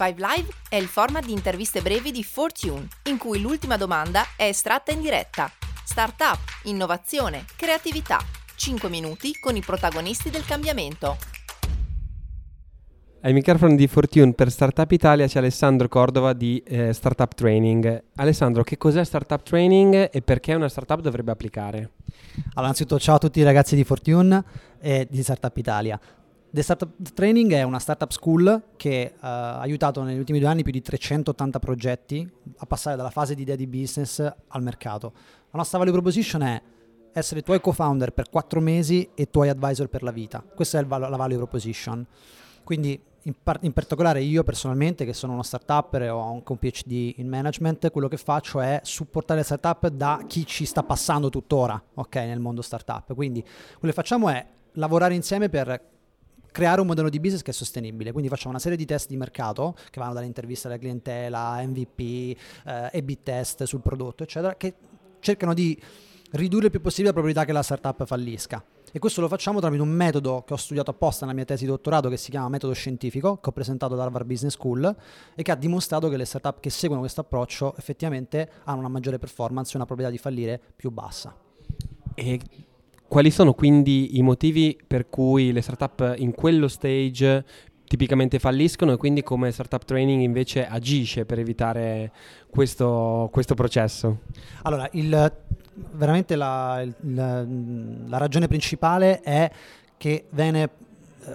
5 Live è il format di interviste brevi di Fortune, in cui l'ultima domanda è estratta in diretta. Startup, innovazione, creatività. 5 minuti con i protagonisti del cambiamento. Ai microfoni di Fortune per Startup Italia c'è Alessandro Cordova di eh, Startup Training. Alessandro, che cos'è Startup Training e perché una startup dovrebbe applicare? Allora, innanzitutto ciao a tutti i ragazzi di Fortune e di Startup Italia. The Startup Training è una startup school che uh, ha aiutato negli ultimi due anni più di 380 progetti a passare dalla fase di idea di business al mercato. La nostra value proposition è essere tuoi co-founder per quattro mesi e tuoi advisor per la vita. Questa è la value proposition. Quindi in, par- in, particolare io personalmente, che sono uno startup e ho anche un PhD in management, quello che faccio è supportare le startup da chi ci sta passando tuttora okay, nel mondo startup. Quindi quello che facciamo è lavorare insieme per creare un modello di business che è sostenibile. Quindi facciamo una serie di test di mercato che vanno dall'intervista alla clientela, MVP, eh, A-B test sul prodotto, eccetera, che cercano di ridurre il più possibile la probabilità che la startup fallisca. E questo lo facciamo tramite un metodo che ho studiato apposta nella mia tesi di dottorato che si chiama metodo scientifico, che ho presentato da Harvard Business School e che ha dimostrato che le startup che seguono questo approccio effettivamente hanno una maggiore performance e una probabilità di fallire più bassa. E quali sono quindi i motivi per cui le startup in quello stage tipicamente falliscono e quindi come startup training invece agisce per evitare questo, questo processo? Allora, il, veramente la, il, la ragione principale è che viene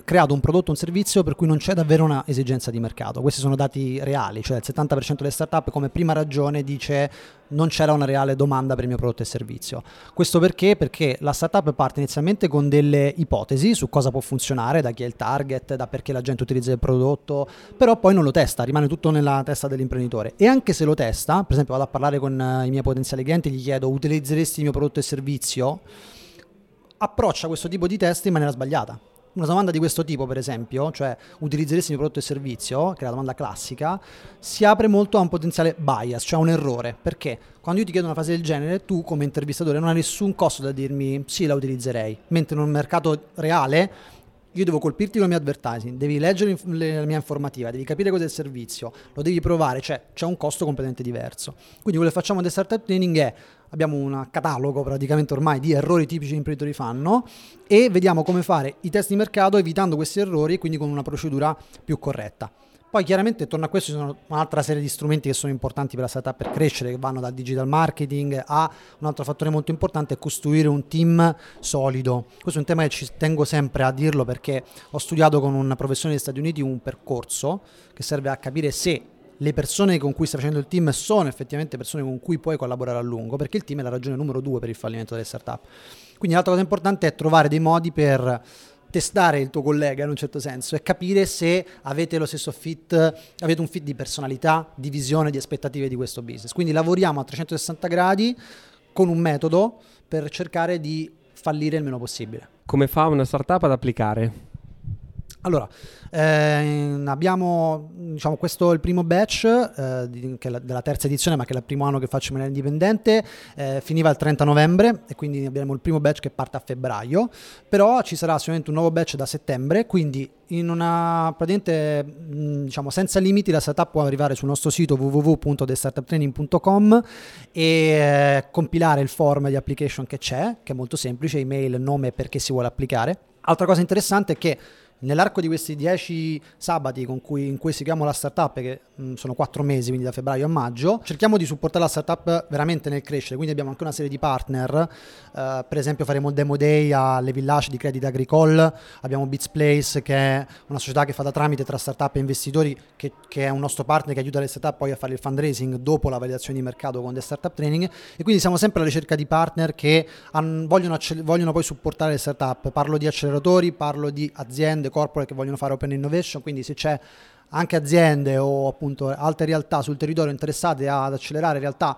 creato un prodotto o un servizio per cui non c'è davvero una esigenza di mercato. Questi sono dati reali, cioè il 70% delle startup come prima ragione dice non c'era una reale domanda per il mio prodotto e servizio. Questo perché? Perché la startup parte inizialmente con delle ipotesi su cosa può funzionare, da chi è il target, da perché la gente utilizza il prodotto, però poi non lo testa, rimane tutto nella testa dell'imprenditore. E anche se lo testa, per esempio vado a parlare con i miei potenziali clienti, gli chiedo utilizzeresti il mio prodotto e servizio, approccia questo tipo di test in maniera sbagliata una domanda di questo tipo, per esempio, cioè utilizzeresti il mio prodotto e servizio, che è la domanda classica, si apre molto a un potenziale bias, cioè un errore. Perché quando io ti chiedo una frase del genere, tu come intervistatore non hai nessun costo da dirmi sì, la utilizzerei. Mentre in un mercato reale io devo colpirti con il mio advertising, devi leggere la mia informativa, devi capire cos'è il servizio, lo devi provare, cioè c'è un costo completamente diverso. Quindi quello che facciamo nel startup training è abbiamo un catalogo praticamente ormai di errori tipici che gli imprenditori fanno e vediamo come fare i test di mercato evitando questi errori e quindi con una procedura più corretta. Poi chiaramente attorno a questo ci sono un'altra serie di strumenti che sono importanti per la startup per crescere, che vanno dal digital marketing a un altro fattore molto importante è costruire un team solido. Questo è un tema che ci tengo sempre a dirlo perché ho studiato con un professore degli Stati Uniti un percorso che serve a capire se le persone con cui stai facendo il team sono effettivamente persone con cui puoi collaborare a lungo, perché il team è la ragione numero due per il fallimento delle startup. Quindi l'altra cosa importante è trovare dei modi per testare il tuo collega in un certo senso e capire se avete lo stesso fit, avete un fit di personalità, di visione, di aspettative di questo business. Quindi lavoriamo a 360 gradi con un metodo per cercare di fallire il meno possibile. Come fa una startup ad applicare? Allora, eh, abbiamo diciamo, questo il primo batch eh, di, la, della terza edizione, ma che è il primo anno che faccio in maniera indipendente, eh, finiva il 30 novembre e quindi abbiamo il primo batch che parte a febbraio, però ci sarà sicuramente un nuovo batch da settembre, quindi in una praticamente diciamo senza limiti la startup può arrivare sul nostro sito www.thestartuptraining.com e eh, compilare il form di application che c'è, che è molto semplice, email, nome perché si vuole applicare. Altra cosa interessante è che Nell'arco di questi dieci sabati cui, in cui seguiamo la startup, che mh, mm, sono quattro mesi, quindi da febbraio a maggio, cerchiamo di supportare la startup veramente nel crescere. Quindi abbiamo anche una serie di partner, uh, per esempio faremo il demo day alle Village di Credit Agricole, abbiamo Beats Place che è una società che fa da tramite tra startup e investitori, che, che, è un nostro partner che aiuta le startup poi a fare il fundraising dopo la validazione di mercato con The Startup Training. E quindi siamo sempre alla ricerca di partner che han, vogliono, vogliono poi supportare le startup. Parlo di acceleratori, parlo di aziende corporate che vogliono fare open innovation, quindi se c'è anche aziende o appunto altre realtà sul territorio interessate ad accelerare realtà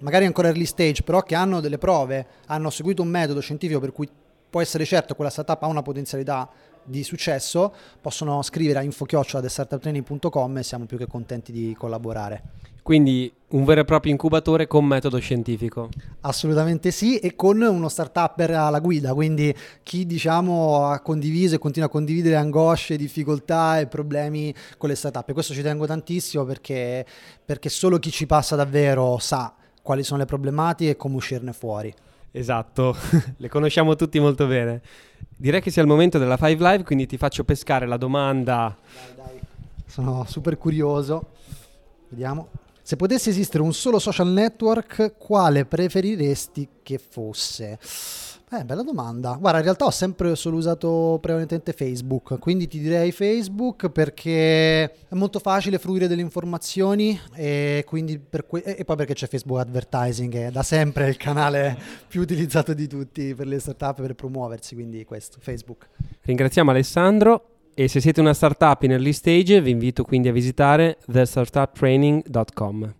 magari ancora early stage, però che hanno delle prove, hanno seguito un metodo scientifico per cui può essere certo che quella startup ha una potenzialità di successo possono scrivere a info-startuptraining.com e siamo più che contenti di collaborare. Quindi un vero e proprio incubatore con metodo scientifico. Assolutamente sì, e con uno startupper alla guida, quindi chi diciamo ha condiviso e continua a condividere angosce, difficoltà e problemi con le startup. E questo ci tengo tantissimo perché, perché solo chi ci passa davvero sa quali sono le problematiche e come uscirne fuori. Esatto, le conosciamo tutti molto bene. Direi che sia il momento della Five Live, quindi ti faccio pescare la domanda. Dai, dai. Sono super curioso. Vediamo. Se potesse esistere un solo social network, quale preferiresti che fosse? Eh, bella domanda. Guarda, in realtà ho sempre solo usato prevalentemente Facebook, quindi ti direi Facebook perché è molto facile fruire delle informazioni e, que- e poi perché c'è Facebook Advertising, che è da sempre il canale più utilizzato di tutti per le startup per promuoversi, quindi questo, Facebook. Ringraziamo Alessandro e se siete una startup in early stage vi invito quindi a visitare thestartuptraining.com.